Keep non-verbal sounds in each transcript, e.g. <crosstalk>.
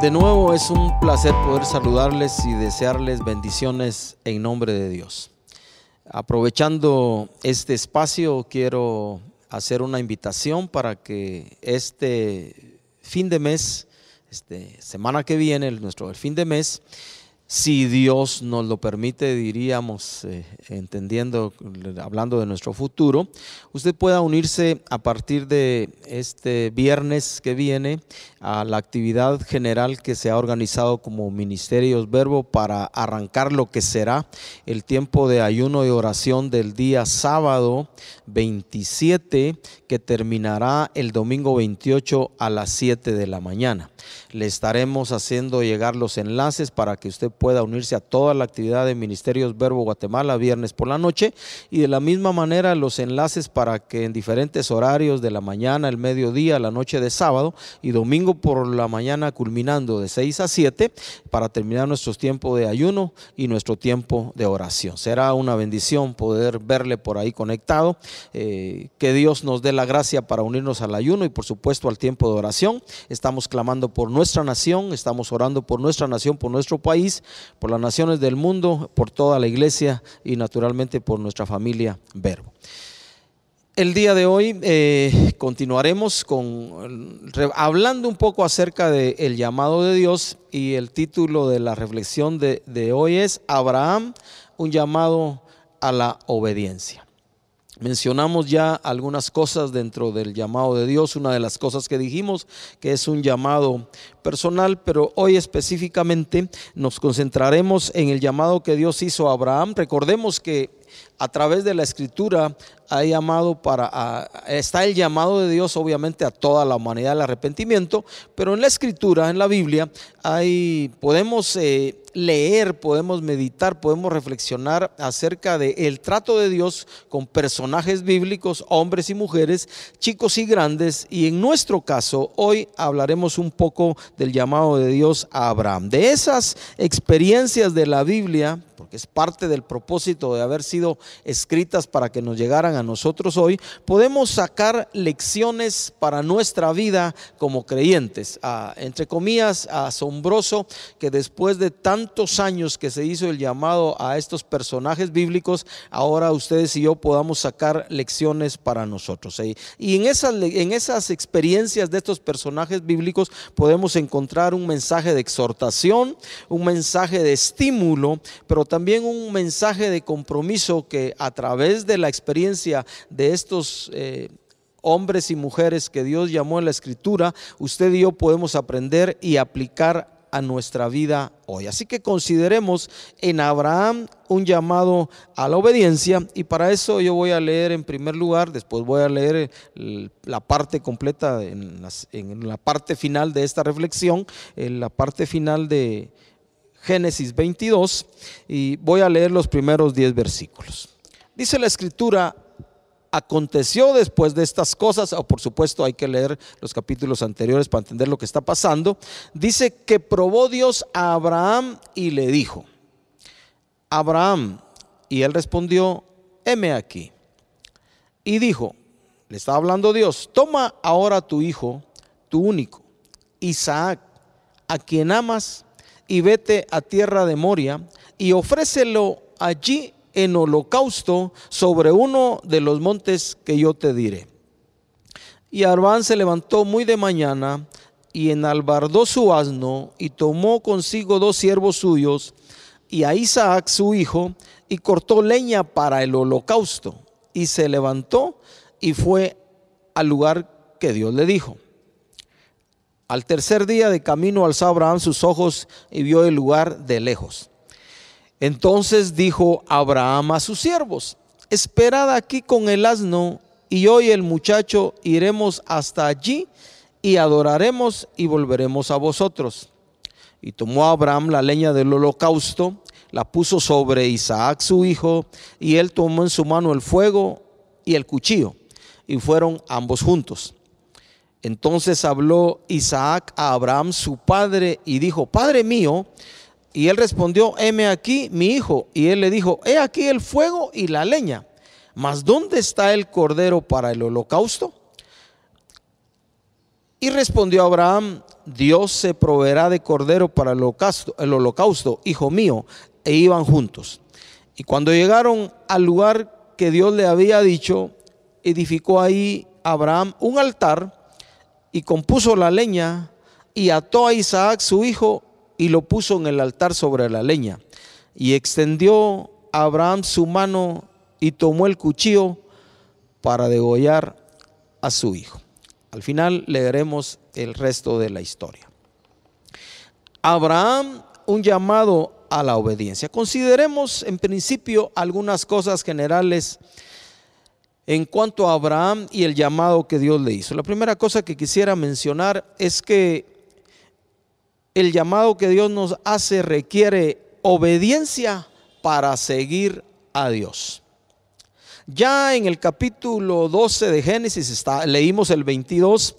De nuevo es un placer poder saludarles y desearles bendiciones en nombre de Dios. Aprovechando este espacio, quiero hacer una invitación para que este fin de mes, este semana que viene, nuestro fin de mes, si Dios nos lo permite, diríamos, eh, entendiendo, hablando de nuestro futuro, usted pueda unirse a partir de este viernes que viene a la actividad general que se ha organizado como Ministerios Verbo para arrancar lo que será el tiempo de ayuno y oración del día sábado 27, que terminará el domingo 28 a las 7 de la mañana. Le estaremos haciendo llegar los enlaces para que usted pueda unirse a toda la actividad de Ministerios Verbo Guatemala viernes por la noche y de la misma manera los enlaces para que en diferentes horarios de la mañana, el mediodía, la noche de sábado y domingo por la mañana culminando de 6 a 7 para terminar nuestro tiempo de ayuno y nuestro tiempo de oración. Será una bendición poder verle por ahí conectado. Eh, que Dios nos dé la gracia para unirnos al ayuno y por supuesto al tiempo de oración. Estamos clamando por nuestra nación, estamos orando por nuestra nación, por nuestro país, por las naciones del mundo, por toda la iglesia y naturalmente por nuestra familia Verbo. El día de hoy eh, continuaremos con hablando un poco acerca del llamado de Dios y el título de la reflexión de, de hoy es Abraham, un llamado a la obediencia. Mencionamos ya algunas cosas dentro del llamado de Dios, una de las cosas que dijimos que es un llamado personal, pero hoy específicamente nos concentraremos en el llamado que Dios hizo a Abraham. Recordemos que a través de la escritura ha llamado para, está el llamado de Dios obviamente a toda la humanidad al arrepentimiento, pero en la escritura, en la Biblia, hay, podemos eh, leer, podemos meditar, podemos reflexionar acerca del el trato de Dios con personajes bíblicos, hombres y mujeres, chicos y grandes, y en nuestro caso hoy hablaremos un poco del llamado de Dios a Abraham, de esas experiencias de la Biblia, porque es parte del propósito de haber sido escritas para que nos llegaran a nosotros hoy, podemos sacar lecciones para nuestra vida como creyentes. Ah, entre comillas, asombroso que después de tantos años que se hizo el llamado a estos personajes bíblicos, ahora ustedes y yo podamos sacar lecciones para nosotros. Y en esas, en esas experiencias de estos personajes bíblicos podemos encontrar un mensaje de exhortación, un mensaje de estímulo, pero también un mensaje de compromiso que a través de la experiencia de estos eh, hombres y mujeres que Dios llamó en la escritura, usted y yo podemos aprender y aplicar a nuestra vida hoy. Así que consideremos en Abraham un llamado a la obediencia y para eso yo voy a leer en primer lugar, después voy a leer la parte completa en, en la parte final de esta reflexión, en la parte final de Génesis 22 y voy a leer los primeros 10 versículos. Dice la escritura, aconteció después de estas cosas, o por supuesto hay que leer los capítulos anteriores para entender lo que está pasando, dice que probó Dios a Abraham y le dijo, Abraham, y él respondió, heme aquí. Y dijo, le estaba hablando Dios, toma ahora tu hijo, tu único, Isaac, a quien amas, y vete a tierra de Moria y ofrécelo allí en holocausto sobre uno de los montes que yo te diré. Y Arbán se levantó muy de mañana y enalbardó su asno y tomó consigo dos siervos suyos y a Isaac su hijo y cortó leña para el holocausto y se levantó y fue al lugar que Dios le dijo. Al tercer día de camino alzó Abraham sus ojos y vio el lugar de lejos. Entonces dijo Abraham a sus siervos, esperad aquí con el asno y hoy el muchacho iremos hasta allí y adoraremos y volveremos a vosotros. Y tomó Abraham la leña del holocausto, la puso sobre Isaac su hijo, y él tomó en su mano el fuego y el cuchillo, y fueron ambos juntos. Entonces habló Isaac a Abraham, su padre, y dijo, Padre mío. Y él respondió, heme aquí mi hijo. Y él le dijo, he aquí el fuego y la leña. Mas ¿dónde está el cordero para el holocausto? Y respondió Abraham, Dios se proveerá de cordero para el holocausto, el holocausto, hijo mío, e iban juntos. Y cuando llegaron al lugar que Dios le había dicho, edificó ahí Abraham un altar y compuso la leña y ató a Isaac su hijo y lo puso en el altar sobre la leña. Y extendió Abraham su mano y tomó el cuchillo para degollar a su hijo. Al final leeremos el resto de la historia. Abraham, un llamado a la obediencia. Consideremos en principio algunas cosas generales en cuanto a Abraham y el llamado que Dios le hizo. La primera cosa que quisiera mencionar es que el llamado que Dios nos hace requiere obediencia para seguir a Dios. Ya en el capítulo 12 de Génesis, está, leímos el 22,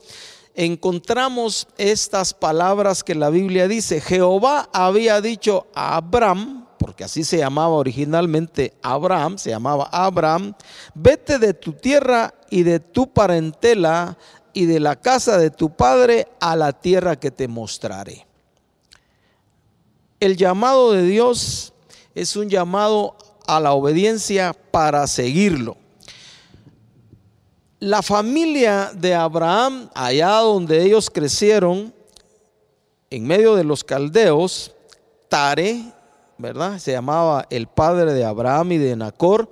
encontramos estas palabras que la Biblia dice, Jehová había dicho a Abraham, porque así se llamaba originalmente Abraham, se llamaba Abraham, vete de tu tierra y de tu parentela y de la casa de tu padre a la tierra que te mostraré. El llamado de Dios es un llamado a la obediencia para seguirlo. La familia de Abraham, allá donde ellos crecieron, en medio de los caldeos, Tare, ¿verdad? Se llamaba el padre de Abraham y de Nacor.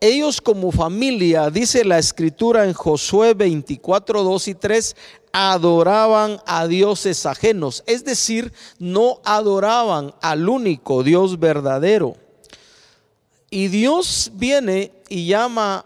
Ellos como familia, dice la escritura en Josué 24, 2 y 3, adoraban a dioses ajenos, es decir, no adoraban al único Dios verdadero. Y Dios viene y llama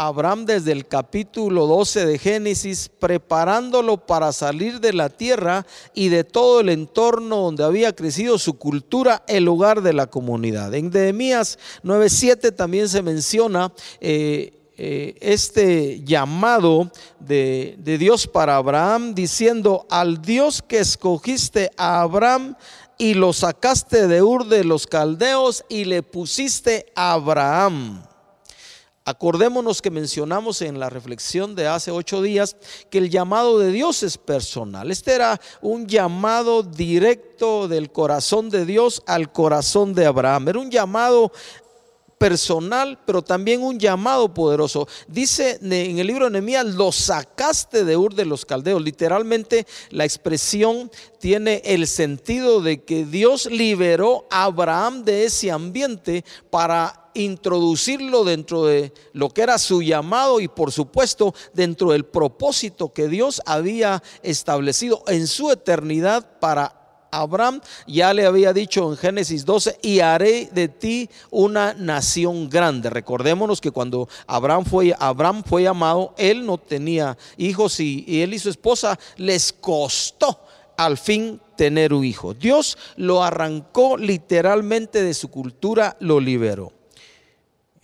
Abraham desde el capítulo 12 de Génesis, preparándolo para salir de la tierra y de todo el entorno donde había crecido su cultura, el lugar de la comunidad. En Nehemías 9:7 también se menciona eh, eh, este llamado de, de Dios para Abraham, diciendo, al Dios que escogiste a Abraham y lo sacaste de Ur de los Caldeos y le pusiste a Abraham Acordémonos que mencionamos en la reflexión de hace ocho días que el llamado de Dios es personal. Este era un llamado directo del corazón de Dios al corazón de Abraham. Era un llamado personal, pero también un llamado poderoso. Dice en el libro de Nehemías, lo sacaste de Ur de los Caldeos. Literalmente la expresión tiene el sentido de que Dios liberó a Abraham de ese ambiente para introducirlo dentro de lo que era su llamado y por supuesto dentro del propósito que Dios había establecido en su eternidad para Abraham ya le había dicho en Génesis 12, y haré de ti una nación grande. Recordémonos que cuando Abraham fue, Abraham fue llamado, él no tenía hijos y, y él y su esposa les costó al fin tener un hijo. Dios lo arrancó literalmente de su cultura, lo liberó.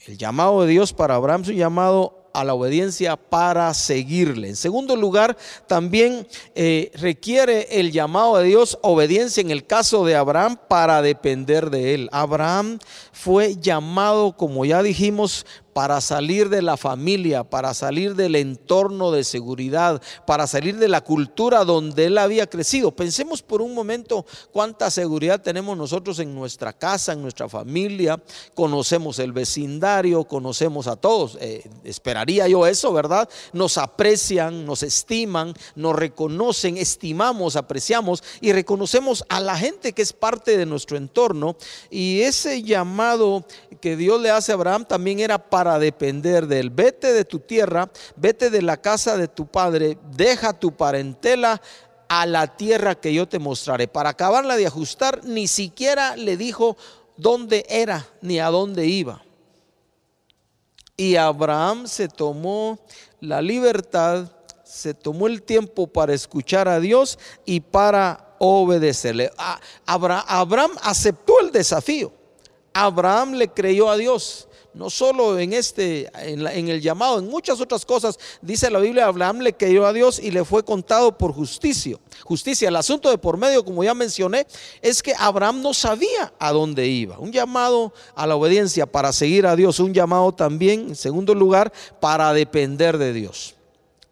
El llamado de Dios para Abraham es un llamado a la obediencia para seguirle. En segundo lugar, también eh, requiere el llamado de Dios obediencia en el caso de Abraham para depender de él. Abraham fue llamado, como ya dijimos, para salir de la familia, para salir del entorno de seguridad, para salir de la cultura donde él había crecido. Pensemos por un momento cuánta seguridad tenemos nosotros en nuestra casa, en nuestra familia, conocemos el vecindario, conocemos a todos. Eh, esperaría yo eso, ¿verdad? Nos aprecian, nos estiman, nos reconocen, estimamos, apreciamos y reconocemos a la gente que es parte de nuestro entorno. Y ese llamado que Dios le hace a Abraham también era para para depender de él. Vete de tu tierra, vete de la casa de tu padre, deja tu parentela a la tierra que yo te mostraré. Para acabarla de ajustar, ni siquiera le dijo dónde era ni a dónde iba. Y Abraham se tomó la libertad, se tomó el tiempo para escuchar a Dios y para obedecerle. Abraham aceptó el desafío. Abraham le creyó a Dios no solo en este, en, el llamado, en muchas otras cosas, dice la Biblia, Abraham le creyó a Dios y le fue contado por justicia. Justicia, el asunto de por medio, como ya mencioné, es que Abraham no sabía a dónde iba. Un llamado a la obediencia para seguir a Dios, un llamado también, en segundo lugar, para depender de Dios.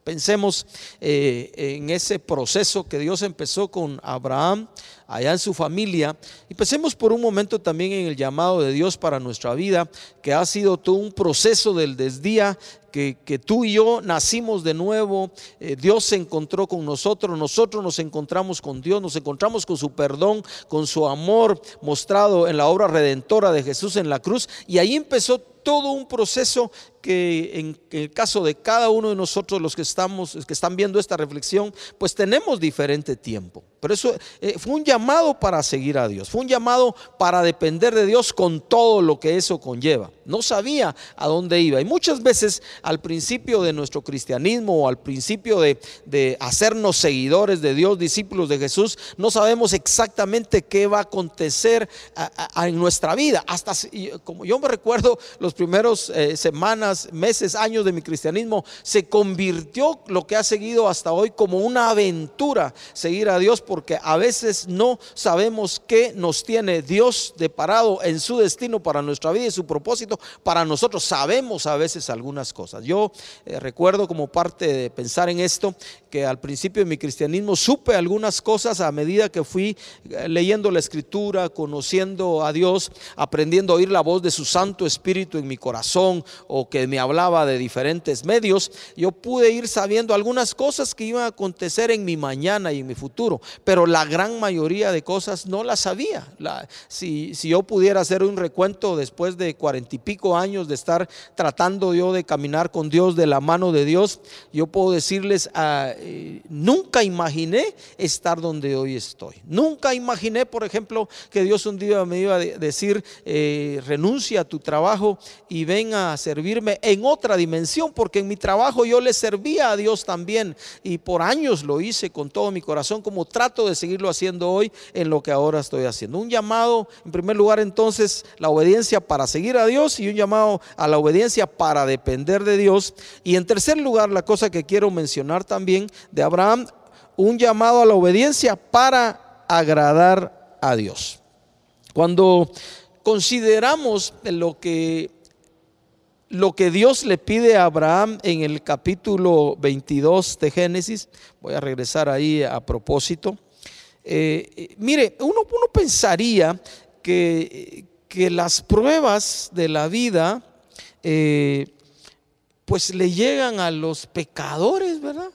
Pensemos eh, en ese proceso que Dios empezó con Abraham, allá en su familia, y pensemos por un momento también en el llamado de Dios para nuestra vida, que ha sido todo un proceso del desdía que, tú y yo nacimos de nuevo, eh, Dios se encontró con nosotros, nosotros nos encontramos con Dios, nos encontramos con su perdón, con su amor mostrado en la obra redentora de Jesús en la cruz, y ahí empezó todo un proceso que en el caso de cada uno de nosotros, los que estamos, que están viendo esta reflexión, pues tenemos diferente tiempo. Pero eso eh, fue un llamado para seguir a Dios, fue un llamado para depender de Dios con todo lo que eso conlleva. No sabía a dónde iba. Y muchas veces al principio de nuestro cristianismo o al principio de, de hacernos seguidores de Dios, discípulos de Jesús, no sabemos exactamente qué va a acontecer en nuestra vida. Hasta como yo me recuerdo los primeros eh, semanas, meses, años de mi cristianismo, se convirtió lo que ha seguido hasta hoy como una aventura seguir a Dios porque a veces no sabemos qué nos tiene Dios deparado en su destino para nuestra vida y su propósito para nosotros. Sabemos a veces algunas cosas. Yo eh, recuerdo como parte de pensar en esto que al principio de mi cristianismo supe algunas cosas a medida que fui eh, leyendo la escritura, conociendo a Dios, aprendiendo a oír la voz de su Santo Espíritu en mi corazón o que me hablaba de diferentes medios. Yo pude ir sabiendo algunas cosas que iban a acontecer en mi mañana y en mi futuro pero la gran mayoría de cosas no las sabía. si, yo pudiera hacer un recuento después de cuarenta y pico años de estar tratando yo de caminar con Dios de la mano de Dios, yo puedo decirles, ah, eh, nunca imaginé estar donde hoy estoy. Nunca imaginé, por ejemplo, que Dios un día me iba a decir, eh, renuncia a tu trabajo y ven a servirme en otra dimensión, porque en mi trabajo yo le servía a Dios también y por años lo hice con todo mi corazón como trato de seguirlo haciendo hoy en lo que ahora estoy haciendo. Un llamado, en primer lugar, entonces, la obediencia para seguir a Dios y un llamado a la obediencia para depender de Dios. Y en tercer lugar, la cosa que quiero mencionar también de Abraham, un llamado a la obediencia para agradar a Dios. Cuando consideramos lo que lo que Dios le pide a Abraham en el capítulo 22 de Génesis, voy a regresar ahí a propósito. Eh, eh, mire, uno, uno pensaría que, que, las pruebas de la vida eh, pues le llegan a los pecadores, ¿verdad?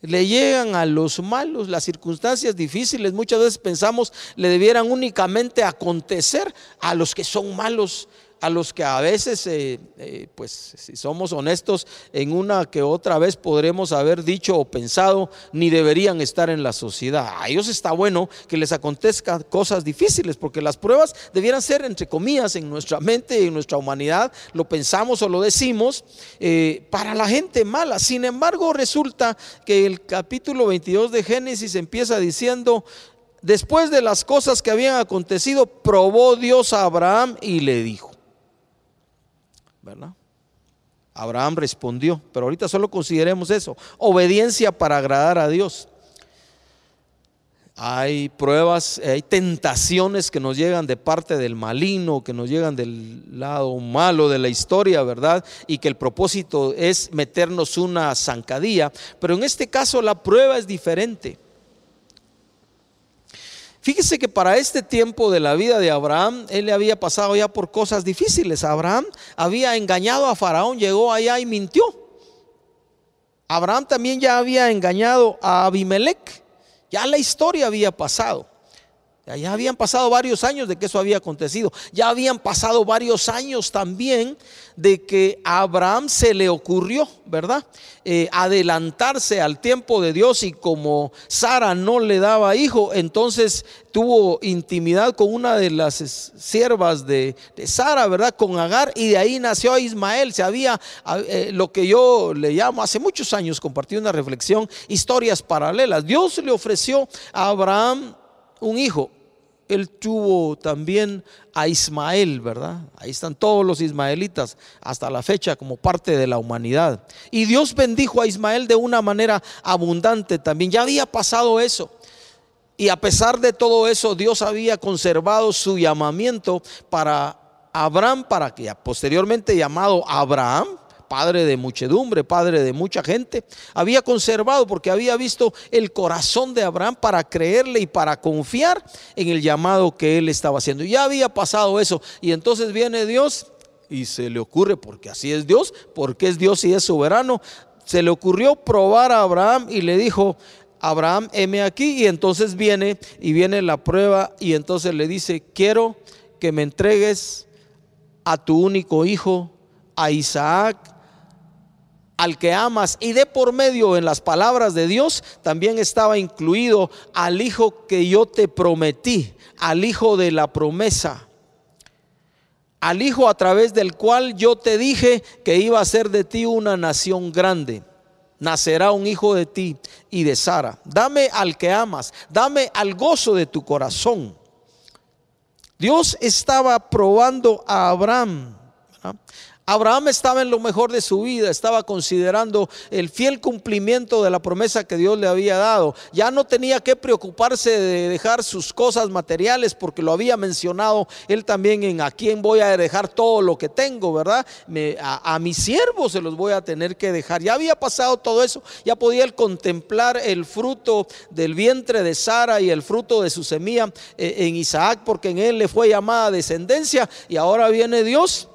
Le llegan a los malos, las circunstancias difíciles muchas veces pensamos le debieran únicamente acontecer a los que son malos a los que a veces, eh, eh, pues si somos honestos, en una que otra vez podremos haber dicho o pensado, ni deberían estar en la sociedad. A ellos está bueno que les acontezcan cosas difíciles, porque las pruebas debieran ser, entre comillas, en nuestra mente y en nuestra humanidad, lo pensamos o lo decimos, eh, para la gente mala. Sin embargo, resulta que el capítulo 22 de Génesis empieza diciendo, después de las cosas que habían acontecido, probó Dios a Abraham y le dijo, ¿verdad? Abraham respondió, pero ahorita solo consideremos eso, obediencia para agradar a Dios. Hay pruebas, hay tentaciones que nos llegan de parte del maligno, que nos llegan del lado malo de la historia, ¿verdad? Y que el propósito es meternos una zancadilla, pero en este caso la prueba es diferente. Fíjese que para este tiempo de la vida de Abraham, él le había pasado ya por cosas difíciles. Abraham había engañado a Faraón, llegó allá y mintió. Abraham también ya había engañado a Abimelech. Ya la historia había pasado. Ya habían pasado varios años de que eso había acontecido. Ya habían pasado varios años también de que a Abraham se le ocurrió, ¿verdad? Eh, adelantarse al tiempo de Dios y como Sara no le daba hijo, entonces tuvo intimidad con una de las siervas de, Sara, ¿verdad? Con Agar y de ahí nació Ismael. Se había eh, lo que yo le llamo, hace muchos años compartí una reflexión, historias paralelas. Dios le ofreció a Abraham un hijo. Él tuvo también a Ismael, ¿verdad? Ahí están todos los ismaelitas hasta la fecha como parte de la humanidad. Y Dios bendijo a Ismael de una manera abundante también. Ya había pasado eso. Y a pesar de todo eso, Dios había conservado su llamamiento para Abraham, para que posteriormente llamado Abraham, padre de muchedumbre, padre de mucha gente, había conservado porque había visto el corazón de Abraham para creerle y para confiar en el llamado que él estaba haciendo. Ya había pasado eso y entonces viene Dios y se le ocurre, porque así es Dios, porque es Dios y es soberano, se le ocurrió probar a Abraham y le dijo, Abraham, heme aquí, y entonces viene y viene la prueba y entonces le dice, quiero que me entregues a tu único hijo, a Isaac, al que amas. Y de por medio en las palabras de Dios también estaba incluido al hijo que yo te prometí, al hijo de la promesa al hijo a través del cual yo te dije que iba a ser de ti una nación grande. Nacerá un hijo de ti y de Sara. Dame al que amas, dame al gozo de tu corazón. Dios estaba probando a Abraham. Abraham estaba en lo mejor de su vida, estaba considerando el fiel cumplimiento de la promesa que Dios le había dado. Ya no tenía que preocuparse de dejar sus cosas materiales porque lo había mencionado él también en a quién voy a dejar todo lo que tengo, ¿verdad? a, a mis siervos se los voy a tener que dejar. Ya había pasado todo eso, ya podía él contemplar el fruto del vientre de Sara y el fruto de su semilla eh, en Isaac porque en él le fue llamada descendencia y ahora viene Dios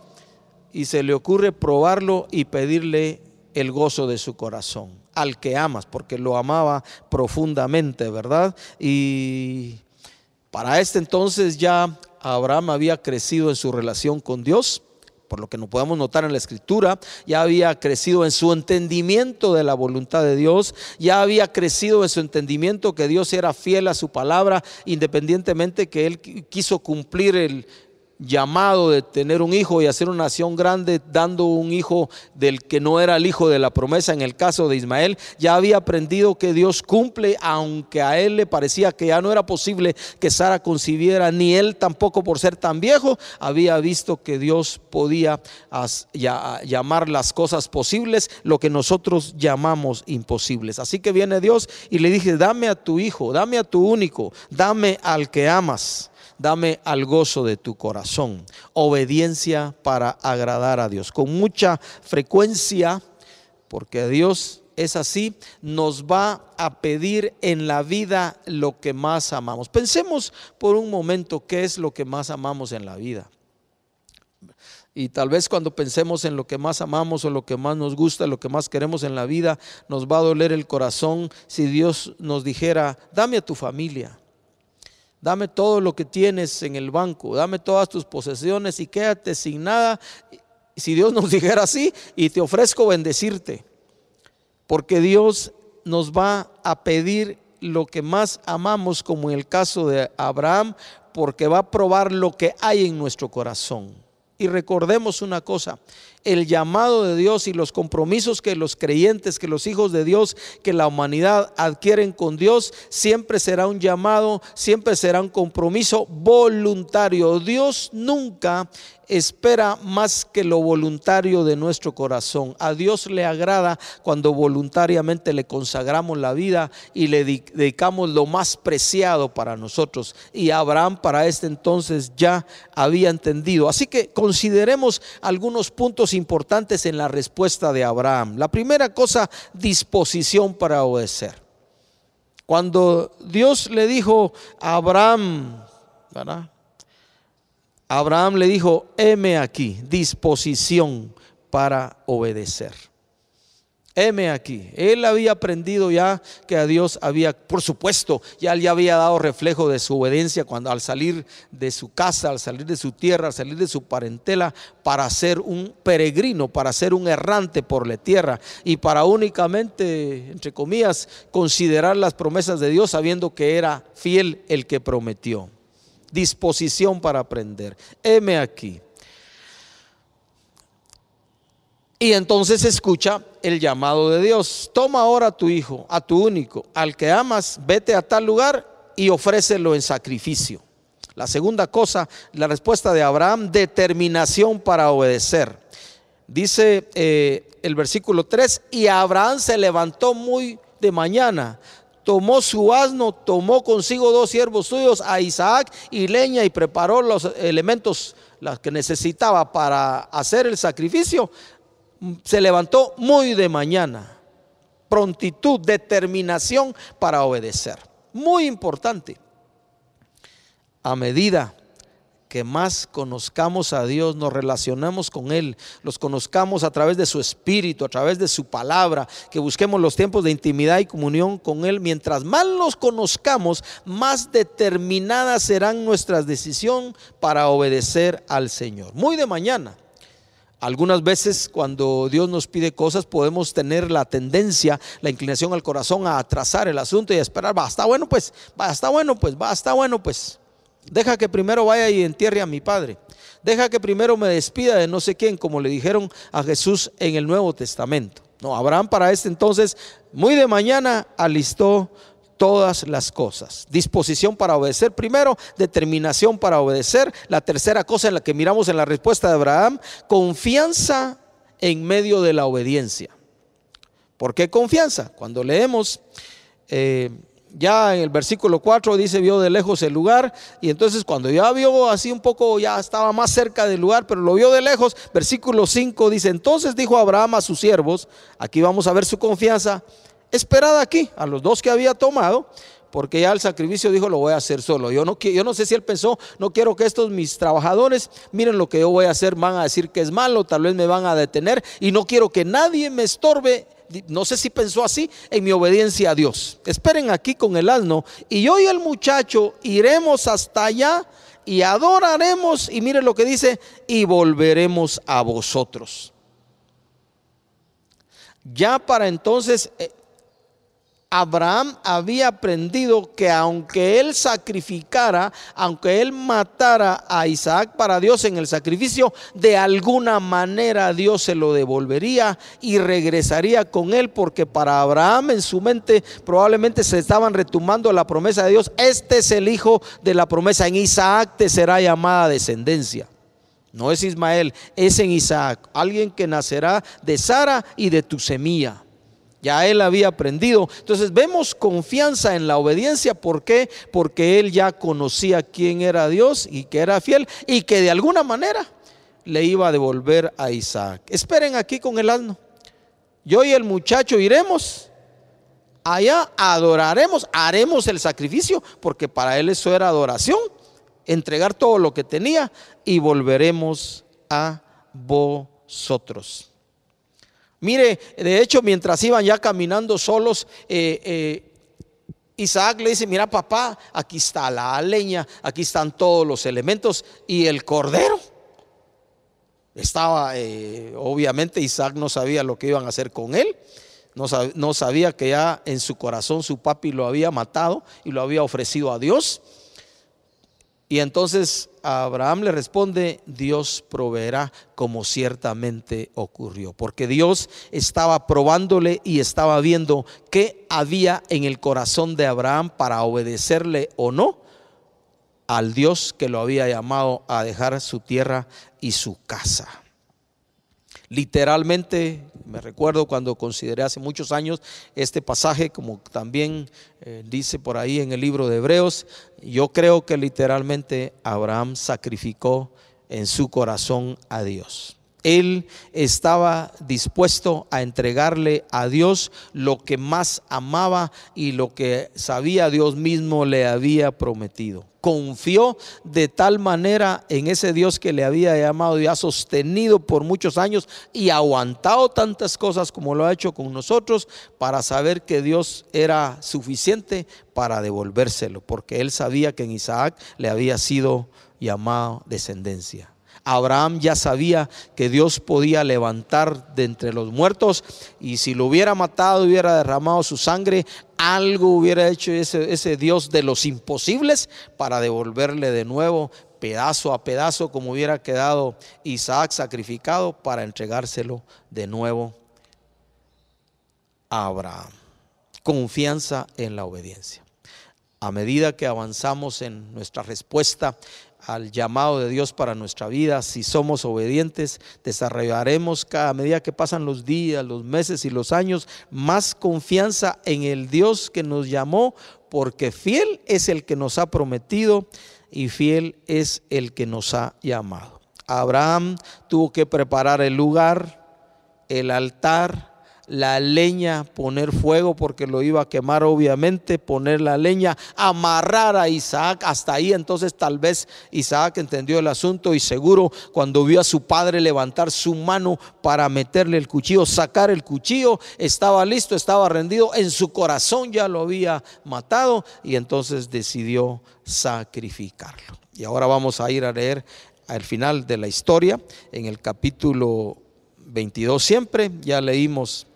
y se le ocurre probarlo y pedirle el gozo de su corazón, al que amas, porque lo amaba profundamente, ¿verdad? Y para este entonces ya Abraham había crecido en su relación con Dios, por lo que nos podemos notar en la escritura, ya había crecido en su entendimiento de la voluntad de Dios, ya había crecido en su entendimiento que Dios era fiel a su palabra, independientemente que él quiso cumplir el, llamado de tener un hijo y hacer una nación grande, dando un hijo del que no era el hijo de la promesa en el caso de Ismael, ya había aprendido que Dios cumple, aunque a él le parecía que ya no era posible que Sara concibiera, ni él tampoco por ser tan viejo, había visto que Dios podía llamar las cosas posibles, lo que nosotros llamamos imposibles. Así que viene Dios y le dije, dame a tu hijo, dame a tu único, dame al que amas dame al gozo de tu corazón. Obediencia para agradar a Dios. Con mucha frecuencia, porque Dios es así, nos va a pedir en la vida lo que más amamos. Pensemos por un momento qué es lo que más amamos en la vida. Y tal vez cuando pensemos en lo que más amamos o lo que más nos gusta, lo que más queremos en la vida, nos va a doler el corazón si Dios nos dijera, dame a tu familia, dame todo lo que tienes en el banco, dame todas tus posesiones y quédate sin nada. Si Dios nos <laughs> dijera así, y te ofrezco bendecirte, porque Dios nos va a pedir lo que más amamos, como en el caso de Abraham, porque va a probar lo que hay en nuestro corazón. Y recordemos una cosa, el llamado de Dios y los compromisos que los creyentes, que los hijos de Dios, que la humanidad adquieren con Dios, siempre será un llamado, siempre será un compromiso voluntario. Dios nunca espera más que lo voluntario de nuestro corazón. A Dios le agrada cuando voluntariamente le consagramos la vida y le dedicamos lo más preciado para nosotros. Y Abraham para este entonces ya había entendido. Así que consideremos algunos puntos importantes en la respuesta de Abraham. La primera cosa, disposición para obedecer. Cuando Dios le dijo a Abraham, Abraham le dijo, heme aquí, disposición para obedecer heme aquí. Él había aprendido ya que a Dios había, por supuesto, ya le había dado reflejo de su obediencia cuando al salir de su casa, al salir de su tierra, al salir de su parentela, para ser un peregrino, para ser un errante por la tierra y para únicamente, entre comillas, considerar las promesas de Dios sabiendo que era fiel el que prometió. Disposición para aprender. Heme aquí. Y entonces escucha el llamado de Dios. Toma ahora a tu hijo, a tu único, al que amas, vete a tal lugar y ofrécelo en sacrificio. La segunda cosa, la respuesta de Abraham, determinación para obedecer. Dice eh, el versículo 3, y Abraham se levantó muy de mañana, tomó su asno, tomó consigo dos siervos suyos, a Isaac y leña, y preparó los elementos las que necesitaba para hacer el sacrificio Se levantó muy de mañana. Prontitud, determinación para obedecer. Muy importante. A medida que más conozcamos a Dios, nos relacionemos con Él, los conozcamos a través de su espíritu, a través de su palabra, que busquemos los tiempos de intimidad y comunión con Él. Mientras más los conozcamos, más determinadas serán nuestras decisiones para obedecer al Señor. Muy de mañana. Algunas veces cuando Dios nos pide cosas podemos tener la tendencia, la inclinación al corazón a atrasar el asunto y a esperar, va, está bueno pues, va, está bueno pues, va, está bueno pues. Deja que primero vaya y entierre a mi padre. Deja que primero me despida de no sé quién, como le dijeron a Jesús en el Nuevo Testamento. No, Abraham para este entonces, muy de mañana, alistó todas las cosas. Disposición para obedecer primero, determinación para obedecer. La tercera cosa en la que miramos en la respuesta de Abraham, confianza en medio de la obediencia. ¿Por qué confianza? Cuando leemos eh, ya en el versículo 4 dice, vio de lejos el lugar, y entonces cuando ya vio así un poco, ya estaba más cerca del lugar, pero lo vio de lejos, versículo 5 dice, entonces dijo Abraham a sus siervos, aquí vamos a ver su confianza, esperad aquí, a los dos que había tomado, porque ya el sacrificio dijo, lo voy a hacer solo. Yo no, yo no sé si él pensó, no quiero que estos mis trabajadores miren lo que yo voy a hacer, van a decir que es malo, tal vez me van a detener, y no quiero que nadie me estorbe no sé si pensó así, en mi obediencia a Dios. Esperen aquí con el asno y yo y el muchacho iremos hasta allá y adoraremos, y miren lo que dice, y volveremos a vosotros. Ya para entonces eh, Abraham había aprendido que aunque él sacrificara, aunque él matara a Isaac para Dios en el sacrificio, de alguna manera Dios se lo devolvería y regresaría con él, porque para Abraham en su mente probablemente se estaban retumando la promesa de Dios. Este es el hijo de la promesa, en Isaac te será llamada descendencia. No es Ismael, es en Isaac, alguien que nacerá de Sara y de tu semilla. Ya él había aprendido. Entonces vemos confianza en la obediencia. ¿Por qué? Porque él ya conocía quién era Dios y que era fiel y que de alguna manera le iba a devolver a Isaac. Esperen aquí con el asno. Yo y el muchacho iremos. Allá adoraremos, haremos el sacrificio, porque para él eso era adoración, entregar todo lo que tenía y volveremos a vosotros. Mire, de hecho, mientras iban ya caminando solos, eh, eh, Isaac le dice, mira papá, aquí está la leña, aquí están todos los elementos y el cordero. Estaba, eh, obviamente Isaac no sabía lo que iban a hacer con él, no sabía que ya en su corazón su papi lo había matado y lo había ofrecido a Dios. Y entonces Abraham le responde, Dios proveerá como ciertamente ocurrió, porque Dios estaba probándole y estaba viendo qué había en el corazón de Abraham para obedecerle o no al Dios que lo había llamado a dejar su tierra y su casa. Literalmente, me recuerdo cuando consideré hace muchos años este pasaje, como también eh, dice por ahí en el libro de Hebreos, yo creo que literalmente Abraham sacrificó en su corazón a Dios. Él estaba dispuesto a entregarle a Dios lo que más amaba y lo que sabía Dios mismo le había prometido confió de tal manera en ese Dios que le había llamado y ha sostenido por muchos años y aguantado tantas cosas como lo ha hecho con nosotros para saber que Dios era suficiente para devolvérselo, porque él sabía que en Isaac le había sido llamado descendencia. Abraham ya sabía que Dios podía levantar de entre los muertos y si lo hubiera matado, hubiera derramado su sangre, algo hubiera hecho ese, ese Dios de los imposibles para devolverle de nuevo pedazo a pedazo como hubiera quedado Isaac sacrificado para entregárselo de nuevo a Abraham. Confianza en la obediencia. A medida que avanzamos en nuestra respuesta al llamado de Dios para nuestra vida, si somos obedientes, desarrollaremos cada medida que pasan los días, los meses y los años más confianza en el Dios que nos llamó, porque fiel es el que nos ha prometido y fiel es el que nos ha llamado. Abraham tuvo que preparar el lugar, el altar, la leña, poner fuego porque lo iba a quemar obviamente, poner la leña, amarrar a Isaac hasta ahí. Entonces tal vez Isaac entendió el asunto y seguro cuando vio a su padre levantar su mano para meterle el cuchillo, sacar el cuchillo, estaba listo, estaba rendido, en su corazón ya lo había matado y entonces decidió sacrificarlo. Y ahora vamos a ir a leer al final de la historia, en el capítulo 22 siempre, ya leímos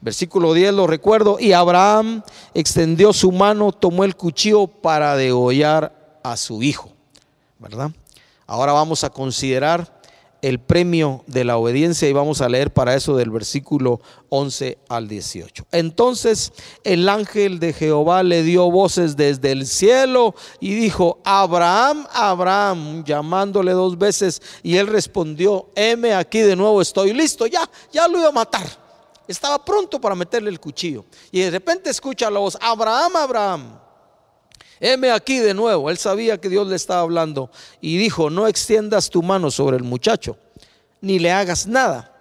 Versículo 10 lo recuerdo. Y Abraham extendió su mano, tomó el cuchillo para degollar a su hijo. ¿Verdad? Ahora vamos a considerar el premio de la obediencia y vamos a leer para eso del versículo 11 al 18. Entonces el ángel de Jehová le dio voces desde el cielo y dijo, Abraham, Abraham, llamándole dos veces y él respondió, heme aquí de nuevo, estoy listo, ya, ya lo iba a matar estaba pronto para meterle el cuchillo. Y de repente escucha la voz, Abraham, Abraham. Heme aquí de nuevo. Él sabía que Dios le estaba hablando y dijo, no extiendas tu mano sobre el muchacho, ni le hagas nada.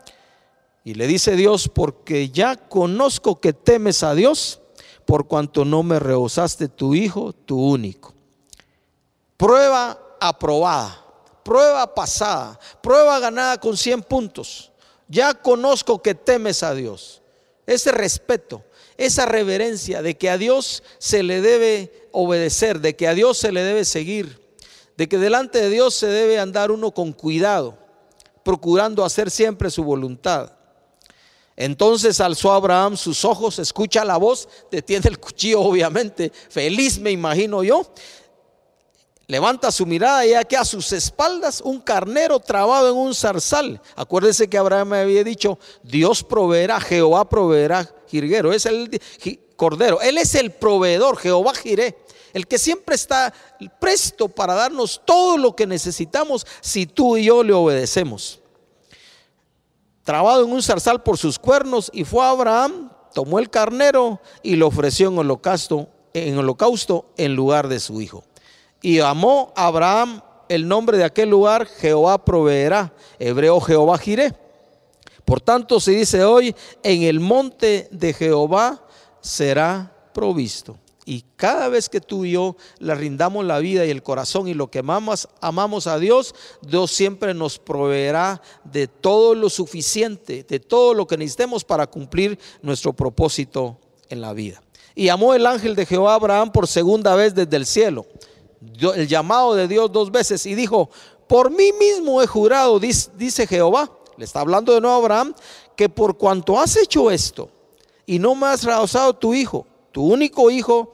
Y le dice Dios, porque ya conozco que temes a Dios, por cuanto no me rehusaste tu hijo, tu único. Prueba aprobada, prueba pasada, prueba ganada con 100 puntos ya conozco que temes a Dios. Ese respeto, esa reverencia de que a Dios se le debe obedecer, de que a Dios se le debe seguir, de que delante de Dios se debe andar uno con cuidado, procurando hacer siempre su voluntad. Entonces alzó Abraham sus ojos, escucha la voz, detiene el cuchillo obviamente, feliz me imagino yo, Levanta su mirada y aquí a sus espaldas un carnero trabado en un zarzal. Acuérdese que Abraham me había dicho, Dios proveerá, Jehová proveerá jirguero. Es el cordero. Él es el proveedor, Jehová jiré. El que siempre está presto para darnos todo lo que necesitamos si tú y yo le obedecemos. Trabado en un zarzal por sus cuernos y fue Abraham, tomó el carnero y lo ofreció en holocausto, en holocausto en lugar de su hijo. Y amó Abraham el nombre de aquel lugar, Jehová proveerá, hebreo Jehová giré. Por tanto se dice hoy, en el monte de Jehová será provisto. Y cada vez que tú y yo le rindamos la vida y el corazón y lo que amamos, amamos a Dios, Dios siempre nos proveerá de todo lo suficiente, de todo lo que necesitemos para cumplir nuestro propósito en la vida. Y amó el ángel de Jehová a Abraham por segunda vez desde el cielo el llamado de Dios dos veces y dijo, por mí mismo he jurado, dice Jehová, le está hablando de nuevo a Abraham, que por cuanto has hecho esto y no me has rehusado tu hijo, tu único hijo,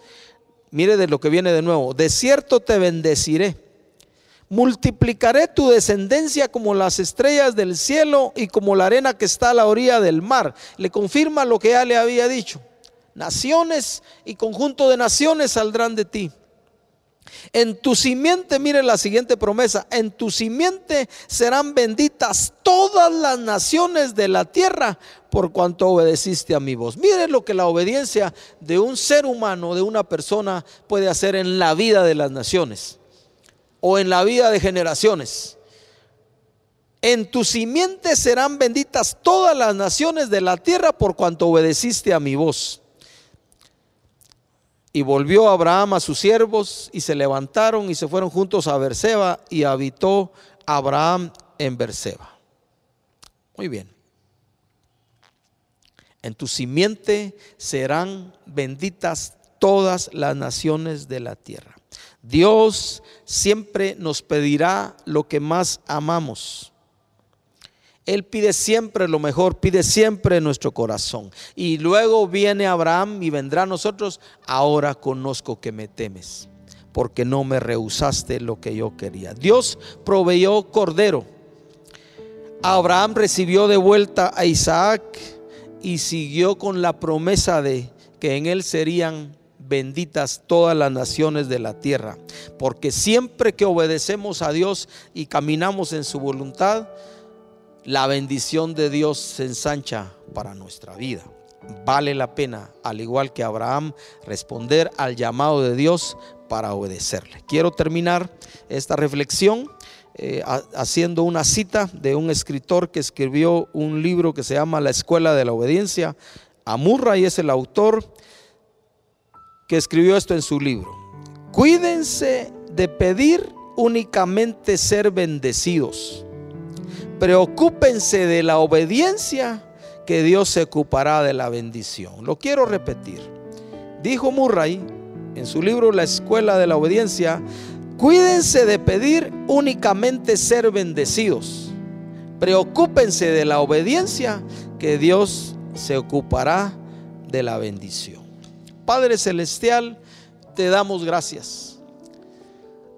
mire de lo que viene de nuevo, de cierto te bendeciré. Multiplicaré tu descendencia como las estrellas del cielo y como la arena que está a la orilla del mar. Le confirma lo que ya le había dicho. Naciones y conjunto de naciones saldrán de ti. En tu simiente, mire la siguiente promesa, en tu simiente serán benditas todas las naciones de la tierra por cuanto obedeciste a mi voz. Mire lo que la obediencia de un ser humano, de una persona, puede hacer en la vida de las naciones o en la vida de generaciones. En tu simiente serán benditas todas las naciones de la tierra por cuanto obedeciste a mi voz. Y volvió Abraham a sus siervos y se levantaron y se fueron juntos a Berseba y habitó Abraham en Berseba. Muy bien. En tu simiente serán benditas todas las naciones de la tierra. Dios siempre nos pedirá lo que más amamos. Él pide siempre lo mejor, pide siempre nuestro corazón. Y luego viene Abraham y vendrá a nosotros, ahora conozco que me temes, porque no me rehusaste lo que yo quería. Dios proveyó cordero. Abraham recibió de vuelta a Isaac y siguió con la promesa de que en él serían benditas todas las naciones de la tierra. Porque siempre que obedecemos a Dios y caminamos en su voluntad, la bendición de Dios se ensancha para nuestra vida. Vale la pena, al igual que Abraham, responder al llamado de Dios para obedecerle. Quiero terminar esta reflexión eh, haciendo una cita de un escritor que escribió un libro que se llama La Escuela de la Obediencia. y es el autor que escribió esto en su libro. Cuídense de pedir únicamente ser bendecidos. Preocúpense de la obediencia que Dios se ocupará de la bendición. Lo quiero repetir. Dijo Murray en su libro La Escuela de la Obediencia, Cuídense de pedir únicamente ser bendecidos. Preocúpense de la obediencia que Dios se ocupará de la bendición. Padre Celestial, te damos gracias.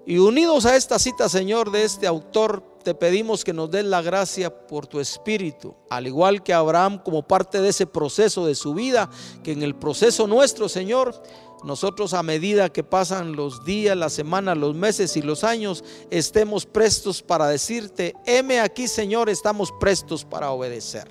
Y unidos a esta cita, Señor, de este autor, te pedimos que nos des la gracia por tu espíritu, al igual que Abraham como parte de ese proceso de su vida, que en el proceso nuestro, Señor, nosotros a medida que pasan los días, las semanas, los meses y los años, estemos prestos para decirte, heme aquí Señor, estamos prestos para obedecer.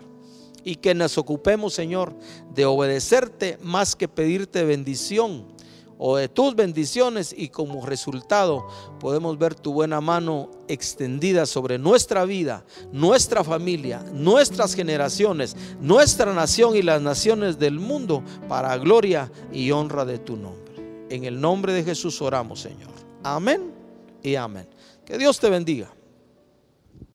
Y que nos ocupemos, Señor, de obedecerte más que pedirte bendición o de tus bendiciones y como resultado podemos ver tu buena mano extendida sobre nuestra vida, nuestra familia, nuestras generaciones, nuestra nación y las naciones del mundo para gloria y honra de tu nombre. En el nombre de Jesús oramos, Señor. Amén y amén. Que Dios te bendiga.